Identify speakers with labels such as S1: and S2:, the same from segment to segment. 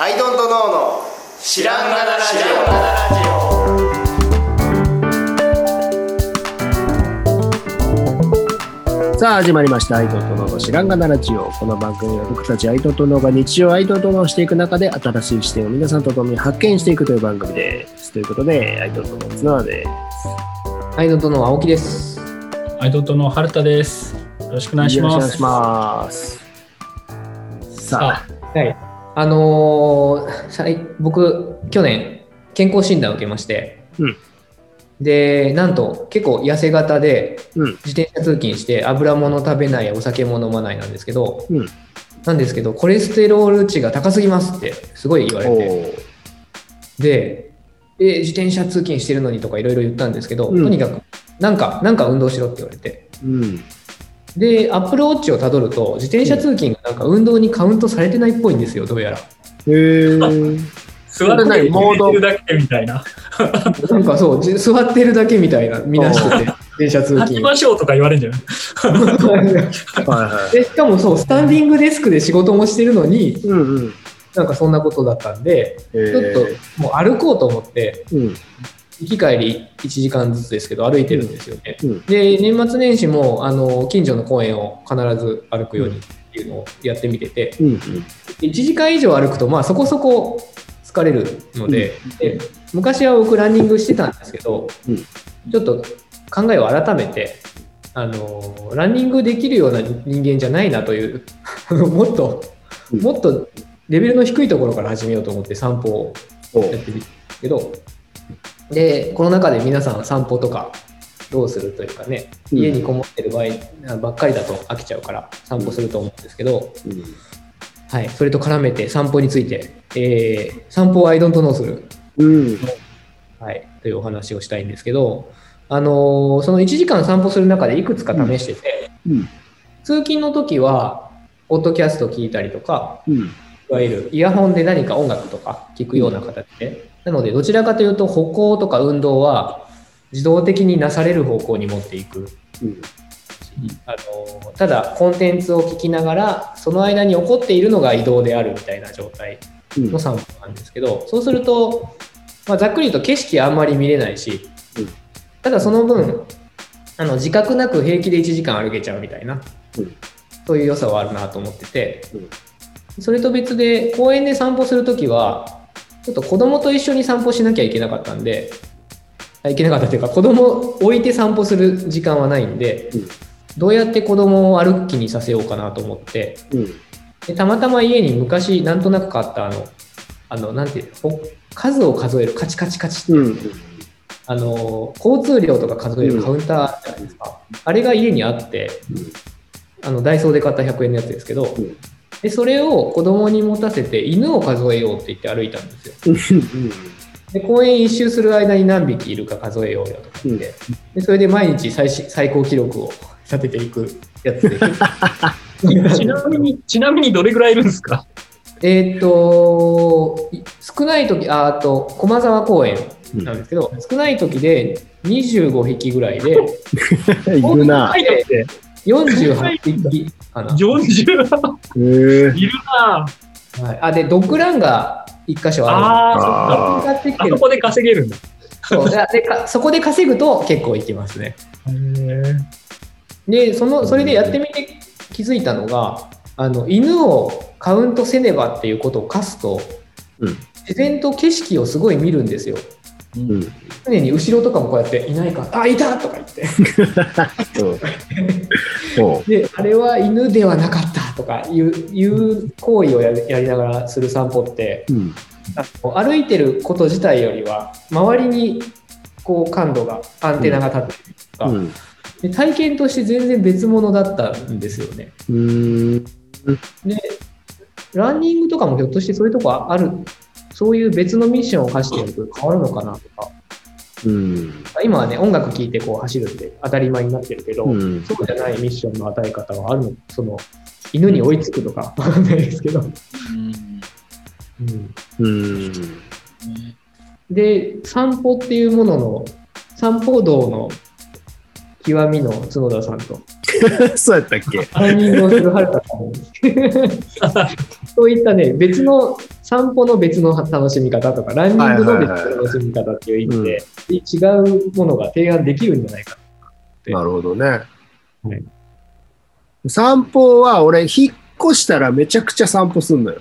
S1: アイドントノーの知らんがなラジ
S2: さあ始まりました「アイドントノーの知らんがなラジオ」この番組は僕たちアイドントノーが日常アイドントノーしていく中で新しい視点を皆さんと共に発見していくという番組ですということでアイドントノーの角田です
S3: アイドントの青木です。
S4: アイドントの春田です。よろしくお願いします。
S2: よろしくお願いしますさあ
S3: はい。あのー僕、去年、健康診断を受けまして、
S2: うん。
S3: で、なんと、結構痩せ型で、
S2: うん。
S3: 自転車通勤して、油物食べない、お酒も飲まないなんですけど、
S2: うん。
S3: なんですけど、コレステロール値が高すぎますって、すごい言われ
S2: お
S3: て、
S2: ー。
S3: で、え自転車通勤してるのにとかいろいろ言ったんですけど、
S2: うん。
S3: とにかく、なんか、なんか運動しろって言われて、
S2: うん
S3: で、アップルウォッチをたどると、自転車通勤がなんか運動にカウントされてないっぽいんですよ、どうやら。
S2: へー。
S4: 座ってない。
S2: モード
S4: モードだけみたいな。
S3: なんかそう、じ座ってるだけみたいな、みなしてて、自転車通勤。
S4: ましょうとか言われるんじゃない
S2: はいは
S3: でしかもそう、スタンディングデスクで仕事もしてるのに、
S2: いうんうん。
S3: なんかそんなことだったんで、
S2: え
S3: ちょっともう歩こうと思って、
S2: うん
S3: 行き帰り1時間ずつですけど、歩いてるんですよね。
S2: うん
S3: で、年末年始もあの近所の公園を必ず歩くようにっていうのをやってみてて、
S2: うん
S3: 1時間以上歩くと、まあ、そこそこ疲れるので,、で昔は僕ランニングしてたんですけど、
S2: うん。
S3: ちょっと考えを改めてあのランニングできるような人間じゃないなという もっと
S2: うん。
S3: もっとレベルの低いところから始めようと思って散歩を
S2: お
S3: やってみたんですけどでこの中で皆さん散歩とかどうするというかね
S2: うん。
S3: 家にこもってる場合ばっかりだと飽きちゃうから散歩すると思うんですけど、
S2: うん
S3: はい、それと絡めて散歩について、えー散歩をアイドントノーする、
S2: うん。
S3: はい、というお話をしたいんですけど、あのーその1時間散歩する中でいくつか試してて、
S2: うん。
S3: 通勤の時は、ポッドキャスト聞いたりとか、
S2: うん
S3: いわゆるイヤホンで何か音楽とか聞くような形で、なので、どちらかというと歩行とか運動は自動的になされる方向に持っていく。
S2: うん。
S3: あのただコンテンツを聞きながらその間に起こっているのが移動であるみたいな状態
S2: うん。
S3: の散歩なんですけど、そうすると、まあ、ざっくり言うと景色あんまり見れないし、
S2: うん。
S3: ただその分あの自覚なく平気で1時間歩けちゃうみたいな、
S2: うん。
S3: そういう良さはあるなと思ってて、
S2: うん
S3: それと別で公園で散歩するときはちょっと子供と一緒に散歩しなきゃいけなかったんであいけなかったというか子供を置いて散歩する時間はないんで、
S2: うん。
S3: どうやって子供を歩く気にさせようかなと思って
S2: うん。
S3: でたまたま家に昔なんとなく買ったあのあのなんていう数を数えるカチカチカチって、
S2: うん
S3: あの交通量とか数えるカウンターじゃないですか、あれが家にあってあのダイソーで買った100円のやつですけど、
S2: ん
S3: でそれを子供に持たせて犬を数えようって言って歩いたんですよ。
S2: うん
S3: で公園一周する間に何匹いるか数えようよとか言って、でそれで毎日最新最高記録を立てていくやつで。
S4: ちなみに、ちなみにどれぐらいいるんですか？
S3: えーっとい少ない時ああと駒沢公園なんですけど、少ない時で25匹ぐらいで
S2: いるな。
S4: 書いてあって、
S3: 48匹かな、
S4: 40
S2: へえ。
S4: いるな
S3: はい、あでドッグランが1箇所あ
S4: あ
S3: るんです
S2: あ
S4: そこで稼げるんだ。
S3: そう。だでかそこで稼ぐと結構いきますね。
S4: へ
S3: でそのそれでやってみて気づいたのがあの犬をカウントせねばっていうことを課すと
S2: うん。
S3: 自然と景色をすごい見るんですよ。
S2: うん
S3: 常に後ろとかもこうやっていないかあいたとか言って。であれは犬ではなかったとかいういう行為をやりながらする散歩って
S2: うん。
S3: 歩いてること自体よりは周りにこう感度がアンテナが立ってるとか、
S2: うん。
S3: で体験として全然別物だったんですよね。
S2: うん。
S3: でランニングとかもひょっとしてそういうとこあるそういう別のミッションを課してやると変わるのかなとか。
S2: うん。
S3: 今はね音楽聴いてこう走るって当たり前になってるけど、
S2: うん。
S3: そうじゃないミッションの与え方はあるの？その犬に追いつくとかわかんないですけど、うん。
S2: うん。
S3: で散歩っていうものの散歩道の極みの角田さんと
S2: そうやったっけ？
S3: ランニングをするはるかさん そういったね、別の、散歩の別の楽しみ方とか、ランニングの別の楽しみ方っていう意味で、違うものが提案できるんじゃないか
S2: なるほどね。
S3: はい
S2: 散歩は俺、引っ越したらめちゃくちゃ散歩すんのよ。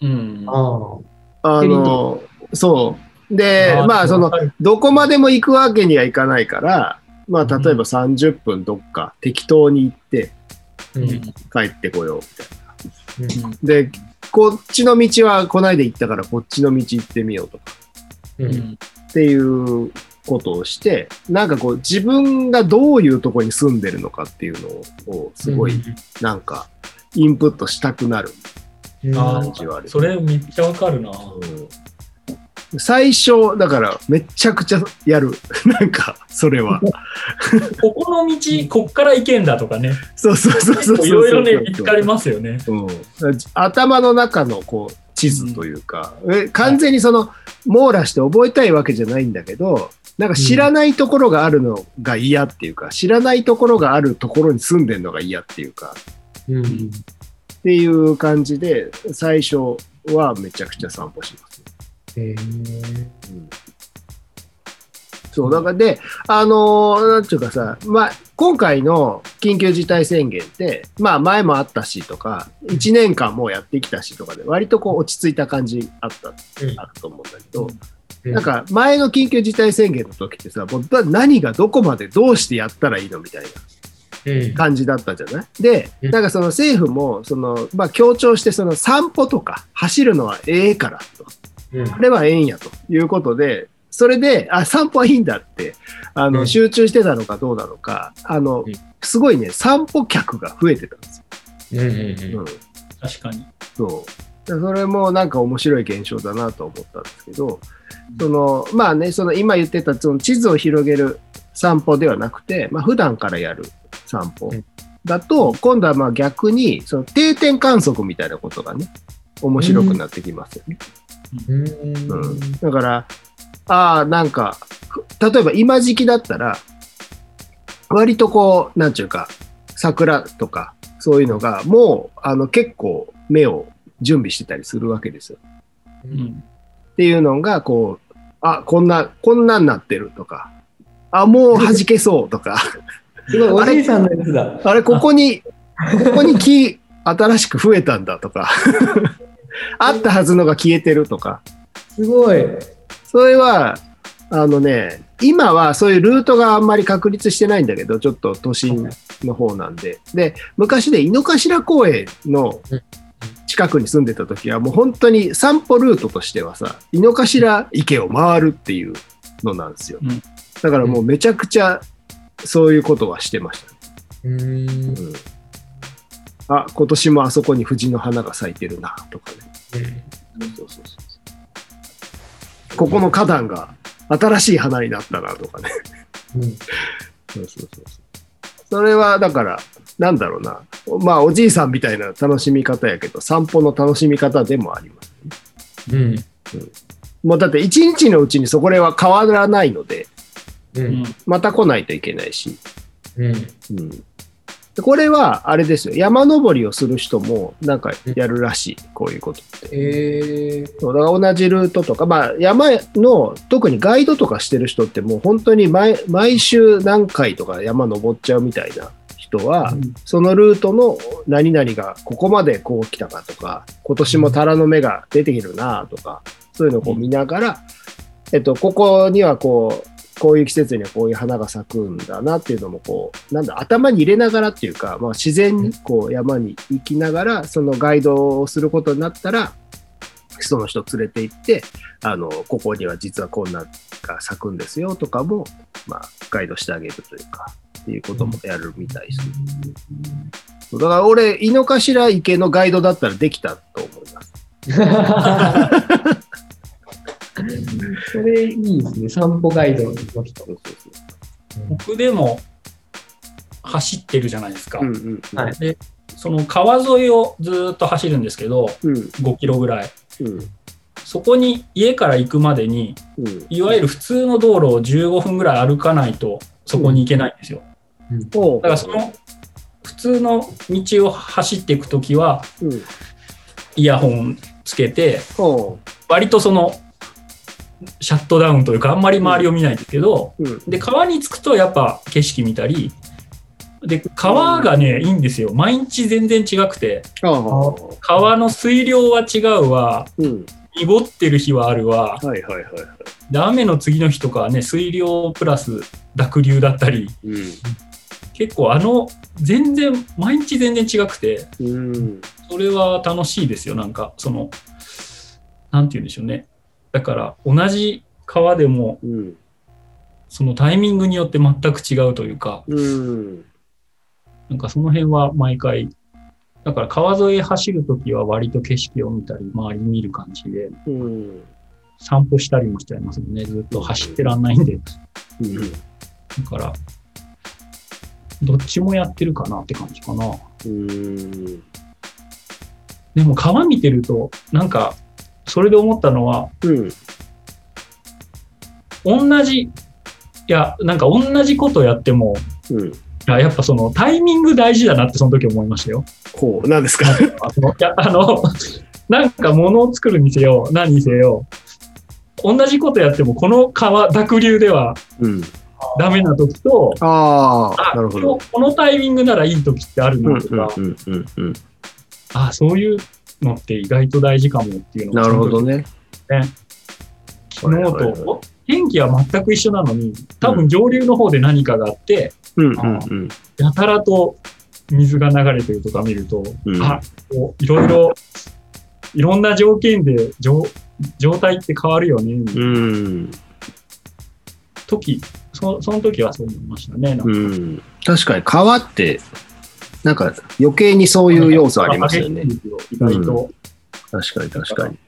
S4: うん。
S3: あ
S2: あの、そう。で、まあ、その、どこまでも行くわけにはいかないから、まあ、例えば30分どっか適当に行って。帰ってこようみたいな。
S3: うん
S2: で、こっちの道はこないで行ったからこっちの道行ってみようとか
S3: うん。
S2: っていうことをして、なんかこう自分がどういうところに住んでるのかっていうのをすごいなんかインプットしたくなる感じはある。
S4: それめっちゃわかるな。
S2: うん最初、だからめちゃくちゃやる。なんか、それは。
S4: ここの道、こっから行けんだとかね。
S2: そうそうそうそうそう。
S4: いろいろね、見つかりますよね。
S2: うん、頭の中のこう地図というか、え完全にその網羅して覚えたいわけじゃないんだけど、なんか知らないところがあるのが嫌っていうか、知らないところがあるところに住んでるのが嫌っていうか、
S3: うん。
S2: っていう感じで、最初はめちゃくちゃ散歩します。
S3: へー
S2: うん。そう、だからで、あのーなんていうかさ、まあ、今回の緊急事態宣言って、まあ、前もあったしとか、1年間もうやってきたしとかで、割とこう落ち着いた感じあった、
S3: うん。
S2: あると思うんだけど、
S3: うん。
S2: なんか前の緊急事態宣言の時ってさ、もうだ何がどこまでどうしてやったらいいのみたいな
S3: うん。
S2: 感じだったじゃない？で、
S3: うん。
S2: なんかその政府も、その、まあ強調して、その散歩とか走るのはええからと。
S3: うん
S2: あれはええんやということで、それで、あ、散歩はいいんだって、あの、
S3: うん
S2: 集中してたのかどうなのか、あの
S3: うん、
S2: すごいね、散歩客が増えてたんですよ。うん。
S4: 確かに。
S2: そう。でそれもなんか面白い現象だなと思ったんですけど、その、まあね、その今言ってたその地図を広げる散歩ではなくて、まあ普段からやる散歩
S3: うん
S2: だと、今度はまあ逆に、その定点観測みたいなことがね、面白くなってきますよね。
S3: うん
S2: うんだから、ああ、なんか、例えば今時期だったら、割とこう、なんちゅうか、桜とか、そういうのが、もう、あの、結構、目を準備してたりするわけですよ。
S4: うん。
S2: っていうのが、こう、あ、こんな、こんなんなってるとか、あ、もう弾けそうとか、
S3: すごい、おじいさんのやつだ。
S2: あれ、ここに、ここに木、新しく増えたんだとか、あったはずのが消えてるとか、
S3: すごい。
S2: それは、あのね、今はそういうルートがあんまり確立してないんだけど、ちょっと都心の方なんで。で、昔で井の頭公園の近くに住んでた時は、もう本当に散歩ルートとしてはさ、井の頭池を回るっていうのなんですよ。
S4: うん
S2: だからもうめちゃくちゃそういうことはしてましたね。
S3: うん。
S2: うんあ、今年もあそこに藤の花が咲いてるな、とかね。そうそうそうそうここの花壇が新しい花になったなとかね。
S3: うん
S2: そうそうそうそう。それはだから、なんだろうな。まあ、おじいさんみたいな楽しみ方やけど、散歩の楽しみ方でもあります。
S3: うん。
S2: もうだって一日のうちにそこらは変わらないので、
S3: う。
S4: うんん。
S2: また来ないといけないし。
S3: うん。
S2: うん。でこれは、あれですよ。山登りをする人もなんかやるらしい。こういうことって。
S3: えー。
S2: そうだから同じルートとか、まあ、山の特にガイドとかしてる人ってもう本当に毎毎週何回とか山登っちゃうみたいな人は、そのルートの何々がここまでこう来たかとか今年もタラの芽が出てきるなとかそういうのをこう見ながら、えっと、ここにはこうこういう季節にはこういう花が咲くんだなっていうのもこうなんだ頭に入れながらっていうか、まあ、自然にこう山に行きながらそのガイドをすることになったらその人連れて行ってあのここには実はこんなが咲くんですよとかも、まあ、ガイドしてあげるというかっていうこともやるみたいですね、だから俺井の頭池のガイドだったらできたと思います。
S3: それいいですね。散歩ガイドの人。
S4: 僕でも走ってるじゃないですか。
S2: うんうん
S3: はい
S4: で、その川沿いをずっと走るんですけど、
S2: うん
S4: 5キロぐらい。
S2: うん
S4: そこに家から行くまでに、
S2: うん
S4: いわゆる普通の道路を15分ぐらい歩かないとそこに行けないんですよ。だからその普通の道を走っていくときは、
S2: うん。
S4: イヤホンつけて。割とその、シャットダウンというか、あんまり周りを見ないんですけど、
S2: うん。
S4: で、川に着くとやっぱ景色見たり、で、川がね、いいんですよ。毎日全然違くて。川の水量は違うわ、
S2: うん。
S4: 濁ってる日はあるわ、
S2: はいはいはいはい。
S4: で雨の次の日とかはね、水量プラス濁流だったり、
S2: うん。
S4: 結構あの、全然、毎日全然違くて、
S2: うん。
S4: それは楽しいですよ。なんか、その、なんて言うんでしょうね。だから、同じ川でも、
S2: うん。
S4: そのタイミングによって全く違うというか、
S2: うん。
S4: なんかその辺は毎回、だから川沿い走るときは割と景色を見たり、周り見る感じで、
S2: うん。
S4: 散歩したりもしちゃいますもんね。ずっと走ってらんないんで。だ
S2: うん。
S4: から、どっちもやってるかなって感じかな。
S2: うん。
S4: でも川見てると、なんか、それで思ったのは、
S2: うん。
S4: 同じ、いや、なんか同じことやっても、
S2: うん。
S4: いややっぱそのタイミング大事だなってその時思いましたよ。
S2: ほう、何ですか？
S4: いや、あの、なんか物を作るにせよ、何にせよ、同じことやっても、この川、濁流では
S2: うん。
S4: ダメな時と、
S2: ああ、
S4: あ
S2: なるほど。
S4: このタイミングならいい時ってある
S2: うん
S4: なとか、
S2: うんうんうん。
S4: あそういうのって意外と大事かもっていうのを
S2: なるほどね。
S4: 昨日と、天気は全く一緒なのに、多分上流の方で何かがあって、
S2: うんうんうん。
S4: やたらと水が流れてるとか見ると、
S2: うん
S4: あこういろいろ、いろんな条件で状状態って変わるよね、
S2: うん。
S4: 時そ、その時はそう思いましたね。なんか
S2: うん。確かに川って、なんか余計にそういう要素ありますよね
S4: 意外と。
S2: 確かに確かに。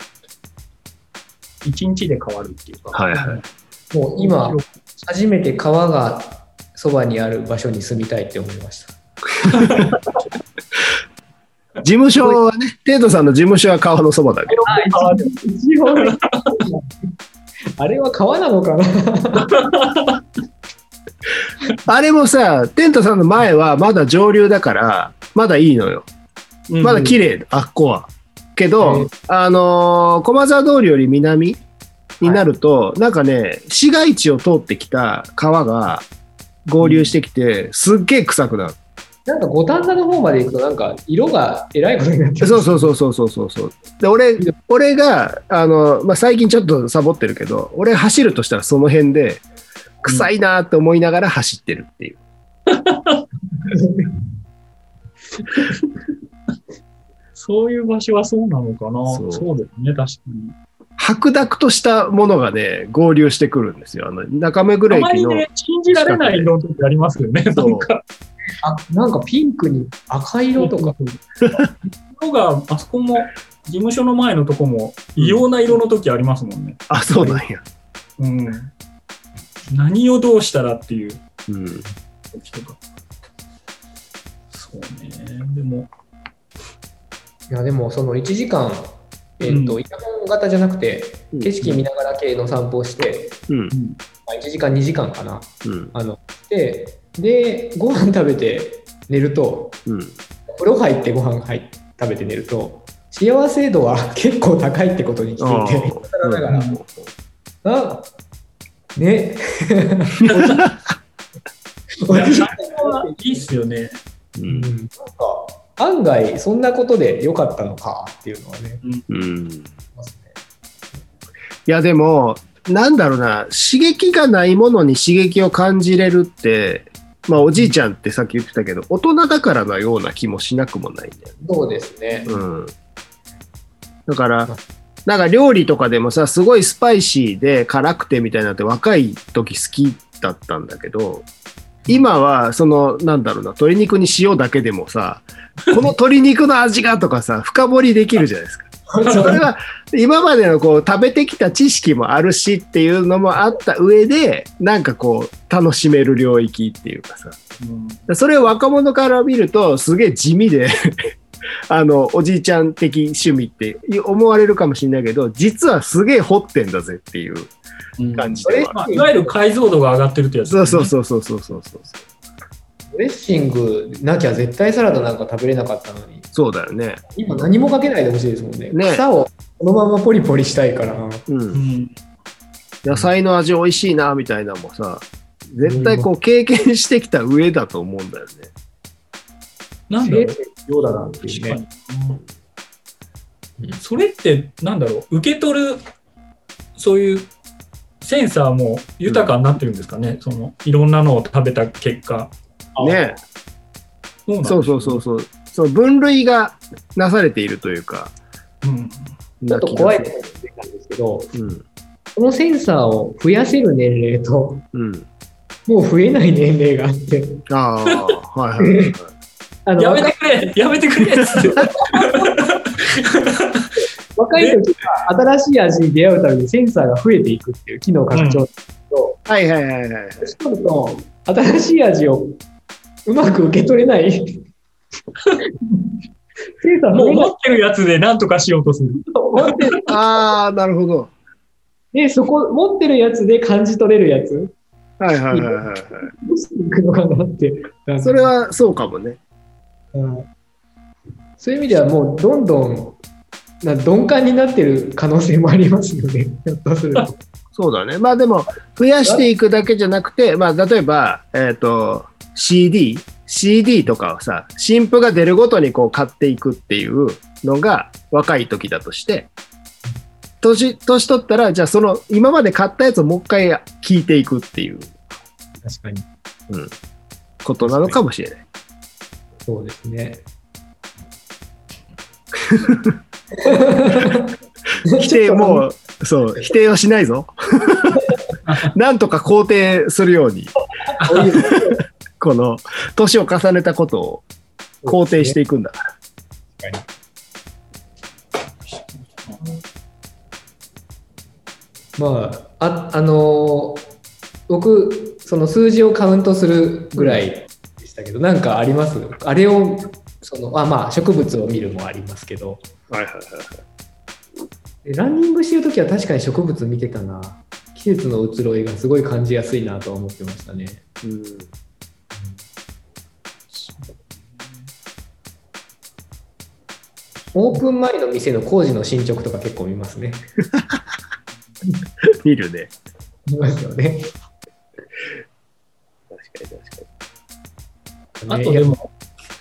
S4: 一日で変わるっていうか。
S2: はいはい。
S3: もう今、初めて川がそばにある場所に住みたいって思いました。
S2: 事務所はね、テイトさんの事務所は川のそばだけど。
S3: あ れは川なのかな？
S2: あれもさ、テントさんの前はまだ上流だから、まだいいのよ。
S4: うん
S2: まだ綺麗、あっこは。け
S3: へ
S2: ど、あのー駒沢通りより南になると、なんかね、市街地を通ってきた川が合流してきて、すっげえ臭くなる。
S3: なんか五反田の方まで行くとなんか色がえらいことになってる
S2: そうそうそうそうそうそう。で、俺、俺が、あの、まあ、最近ちょっとサボってるけど、俺走るとしたらその辺で、臭いなって思いながら走ってるっていう。
S4: そういう場所はそうなのかな。
S2: そ
S4: そううですね、確かに。
S2: 白濁としたものがね、合流してくるんですよ。あの、中目黒駅の。
S4: たまにね、信じられない色の時ありますよね。な
S2: そうん
S4: か、
S3: あなんかピンクに赤色とか。
S4: 色が、あそこも、事務所の前のとこも、異様な色の時ありますもんね。
S2: あ、そうなんや。
S4: うん。何をどうしたらっていう
S2: うん。
S4: 時とか。そうね。でも、
S3: いやでもその1時間、えっと
S4: うん
S3: イヤホン型じゃなくて
S2: うん
S3: 景色見ながら系の散歩をして、
S2: うん。
S4: うん
S3: まあ、1時間2時間かな
S2: うん。
S3: あのででご飯食べて寝ると
S2: うん。
S3: 風呂入ってご飯入食べて寝ると幸せ度は結構高いってことに気づいて
S2: あ
S3: ねおじい
S4: いいっすよね。
S2: うん
S3: なんか案外そんなことで良かったのかっていうのはね。
S2: うん。いや、でも、なんだろうな、刺激がないものに刺激を感じれるって、まあ、おじいちゃんってさっき言ってたけど、大人だからのような気もしなくもないんだよね。
S3: そうですね。
S2: うん。だから、なんか料理とかでもさ、すごいスパイシーで辛くてみたいなのって若い時好きだったんだけど、今は、その、なんだろうな、鶏肉に塩だけでもさ、この鶏肉の味がとかさ、深掘りできるじゃないですか。それは、今までのこう、食べてきた知識もあるしっていうのもあった上で、なんかこう、楽しめる領域っていうかさ、
S4: うん。
S2: それを若者から見ると、すげえ地味で、あの、おじいちゃん的趣味って思われるかもしれないけど、実はすげえ掘ってんだぜっていう感じでは。
S4: まあ、いわゆる解像度が上がってるってやつ、
S2: そうそうそうそうそうそうそう。
S3: ドレッシングなきゃ絶対サラダなんか食べれなかったのに、
S2: そうだよね。
S3: 今何もかけないでほしいですもんね。
S2: ね
S3: 草をこのままポリポリしたいから。
S2: う。
S4: うんん。
S2: 野菜の味美味しいな、みたいなのもさ、絶対こう経験してきた上だと思うんだよね。
S4: なんだろう。
S3: ようだなっていう
S4: 確か
S3: ね。
S4: に。それって、なんだろう、受け取る、そういうセンサーも豊かになってるんですかね、そのいろんなのを食べた結果。
S2: ね
S4: そう
S2: そうそうそうそう。そう分類がなされているというか。
S4: うん。
S3: ちょっと怖いところが出たんですけど、
S2: する
S3: このセンサーを増やせる年齢と、
S2: うん。うん。
S3: もう増えない年齢があって、
S2: ああ、はいはいはい。
S3: あの
S4: やめてくれやめてくれっつって。
S3: 若い時は新しい味に出会うためにセンサーが増えていくっていう機能拡張と、
S2: はいはいはいはい。
S3: 年取ると新しい味をうまく受け取れない。センサー
S4: もう持ってるやつで何とかしようとする。
S2: ああ、なるほど。
S3: で、そこ、持ってるやつで感じ取れるやつ、
S2: はいはいはいはいはい。
S3: どうしていくのかなって。
S2: それはそうかもね。
S3: うんそういう意味ではもうどんどんな鈍感になってる可能性もありますよね。ひょっとすると。
S2: そうだね。まあでも、増やしていくだけじゃなくて、まあ例えば、えっ、と、CD、CD とかをさ、新譜が出るごとにこう買っていくっていうのが若い時だとして、年、年取ったら、じゃあその今まで買ったやつをもう一回聞いていくっていう
S3: 確かに。
S2: ことなのかもしれない。
S3: そうですね。
S2: 否定もう、そう、否定はしないぞ。なんとか肯定するように、
S3: こ
S2: の年を重ねたことを肯定していくんだから。
S3: まあ、あ、あのー僕、その数字をカウントするぐらいでしたけど、なんかあります？あれを、その、あ、まあ、植物を見るもありますけど、
S2: はいはいはい。
S3: でランニングしてるときは確かに植物見てたな。季節の移ろいがすごい感じやすいなとは思ってましたね。
S2: うん
S3: オープン前の店の工事の進捗とか結構見ますね。
S2: 見るね。
S3: 見ますよね。
S4: あとでも、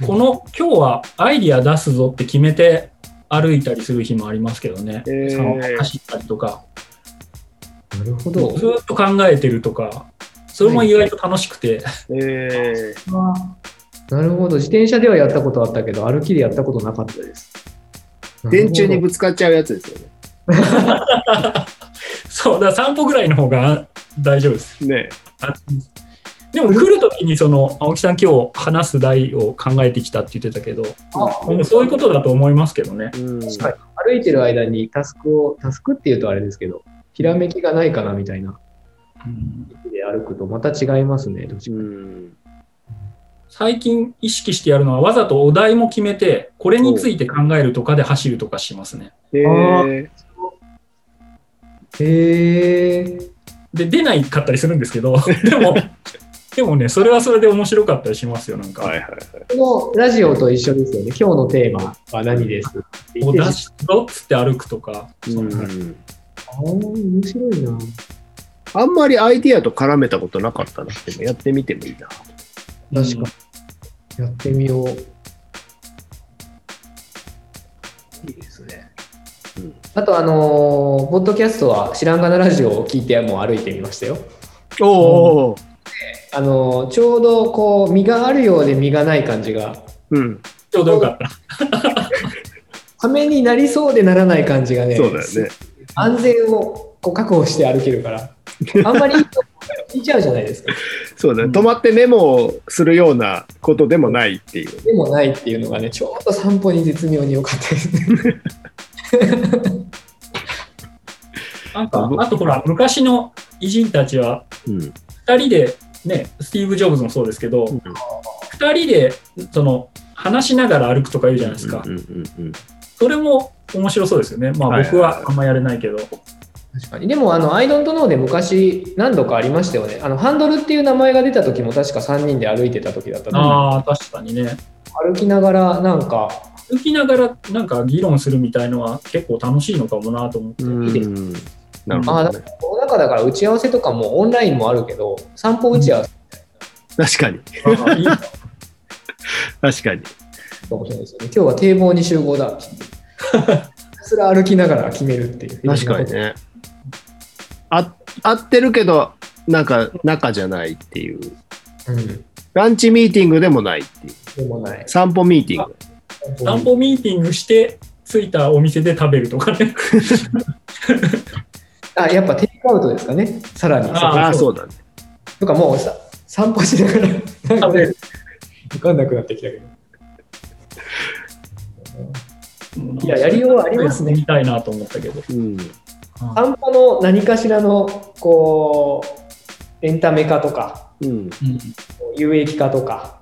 S4: この今日はアイディア出すぞって決めて歩いたりする日もありますけどね。走ったりとか、
S3: なるほど。
S4: ずっと考えてるとか、それも意外と楽しくて、
S3: なるほど。自転車ではやったことあったけど、歩きでやったことなかったです。
S2: ー、電柱に
S3: ぶ
S2: ぶつかっちゃうやつですよね。
S4: そう、だから散歩ぐらいの方が大丈夫です。
S2: ね
S4: でも来るときにその青木さん今日話す題を考えてきたって言ってたけど、でもそういうことだと思いますけどね。
S3: 歩いてる間にタスクを、タスクっていうとあれですけど、ひらめきがないかなみたいなで歩くとまた違いますね。どっちか
S2: うん。
S4: 最近意識してやるのはわざとお題も決めて、これについて考えるとかで走るとかしますね。
S2: えー、
S3: へー。
S4: で、出ないかったりするんですけど、でも、でもね、それはそれで面白かったりしますよ、なんか。
S2: はいはいはい。
S3: このラジオと一緒ですよね。今日のテーマは何です？
S4: お出しろっつって歩くとか。
S2: うん
S3: あー面白いな。
S2: あんまりアイディアと絡めたことなかったな。でもやってみてもいいな。
S3: 確かに。やってみよう。いいですね。
S2: うん
S3: あと、あのーポッドキャストは知らんがなラジオを聞いてもう歩いてみましたよ。
S2: おお、
S3: あのーちょうどこう、身があるようで身がない感じが、
S2: うん。
S4: ちょうどよかった。
S3: ためになりそうでならない感じがね、
S2: そうだよね。
S3: 安全をこう確保して歩けるから、あんまりいいと聞いちゃうじゃないですか。
S2: そうだね。止まってメモをするようなことでもないっていう。
S3: でもないっていうのがね、ちょうど散歩に絶妙に良かったですね。
S4: なんか、あとほら、昔の偉人たちは、
S2: うん。
S4: 二人で、ね、スティーブ・ジョブズもそうですけど、
S2: うん
S4: 二人で、その、話しながら歩くとか言うじゃないですか。
S2: うんうんうん
S4: それも面白そうですよね。まあ僕はあんまやれないけど。
S3: 確確かに。でも、あの、アイドントノーで昔何度かありましたよね。あの、ハンドルっていう名前が出た時も確か3人で歩いてた時だったと思う
S4: ああ、確かにね。
S3: 歩きながら、なんか、
S4: 歩きながらなんか議論するみたいのは結構楽しいのかもなと思って。
S2: うん。なる
S3: ああ、
S2: ほどね。
S3: コロナ禍だから打ち合わせとかもオンラインもあるけど、散歩打ち合わせ
S2: 確かに。
S4: あいい
S2: 確かに。
S3: かもしれないですよね。今日は堤防に集合だ。すら歩きながら決めるっていう。
S2: 確かにね。あ合ってるけど、なんか中じゃないっていう。
S3: うん。
S2: ランチミーティングでもないっていう。
S3: でもない。
S2: 散歩ミーティング。
S4: 散歩ミーティングして着いたお店で食べるとかね。
S3: あ、やっぱテイクアウトですかね。さらに。
S4: あ
S2: ああ、
S4: そ
S2: そうだね。
S3: とかもうさ、散歩しながら、なんか
S4: 食べる。
S3: わかんなくなってきたけど。いや、やりようはありますね。
S4: 見たいなと思ったけど。
S2: うん。
S3: 散歩の何かしらの、こう、エンタメ化とか、
S2: うん。
S4: うん
S3: 有益化とか、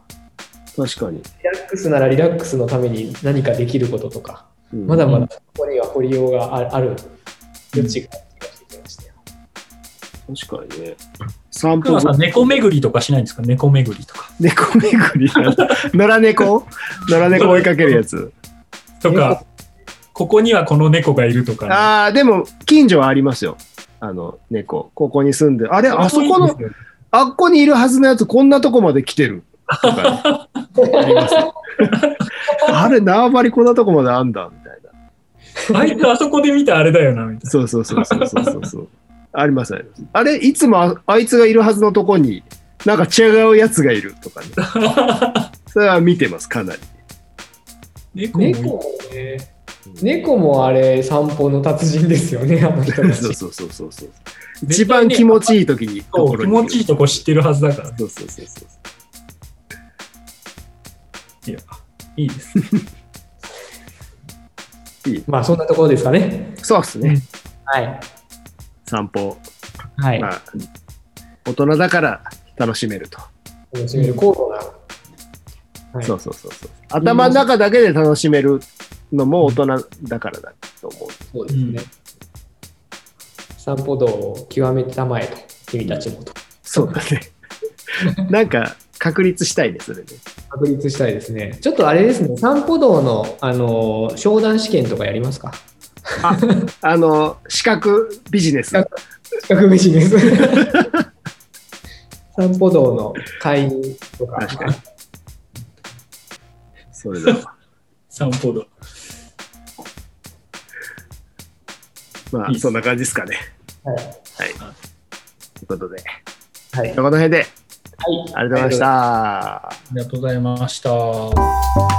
S2: 確かに。
S3: リラックスならリラックスのために何かできることとか、
S2: うん
S3: まだまだここには掘りようがあある余地がある
S2: 確かにね。散歩
S4: さん、猫巡りとかしないんですか？猫巡りとか。
S2: 猫巡りな野良猫？野良猫追いかけるやつ。
S4: とか、ここにはこの猫がいるとかね、
S2: ああ、でも、近所はありますよ。あの、猫。ここに住んでる。あれ、あそこのあっこにいるはずのやつ、こんなとこまで来てる。とか、ありますよあれ、縄張りこんなとこまであんだ、みたいな。
S4: あいつあそこで見たあれだよな、みたい
S2: そうそうそうそうそうそうそう。ありますあります。あれ、いつもああいつがいるはずのとこに、なんか違うやつがいるとかね。
S4: な。
S2: それは見てます、かなり。
S4: 猫もいい
S3: 猫もね、猫もあれ散歩の達人ですよね、あの人たち。
S2: そうそうそうそうそう。一番気持ちいい時に、
S4: そう気持ちいいとこ知ってるはずだから。
S2: そうそうそうそう。
S4: いや、いいです。
S3: まあそんなところですかね。
S2: そうっすね。
S3: はい。
S2: 散歩。
S3: はい。
S2: まあ、大人だから楽しめると。
S3: 楽しめる高度な。はい
S2: そうそうそうそう。頭の中だけで楽しめるのも大人だからだと思う。
S3: そうですね。散歩道を極めたまえと、君たちもと。
S2: そうだね。なんか確立したいね、それね。
S3: 確立したいですね。ちょっとあれですね、散歩道の、あのー商談試験とかやりますか？
S2: あの、資格ビジネス。
S3: 資格ビジネス。散歩道の会員とか。
S2: 確かにそれだわ。
S4: 散歩道。
S2: まあ、そんな感じですかね。
S3: はい。
S2: はい。ということで、
S3: はい。
S2: この辺で、
S3: はい。
S2: ありがとうございました。
S4: ありがとうございました。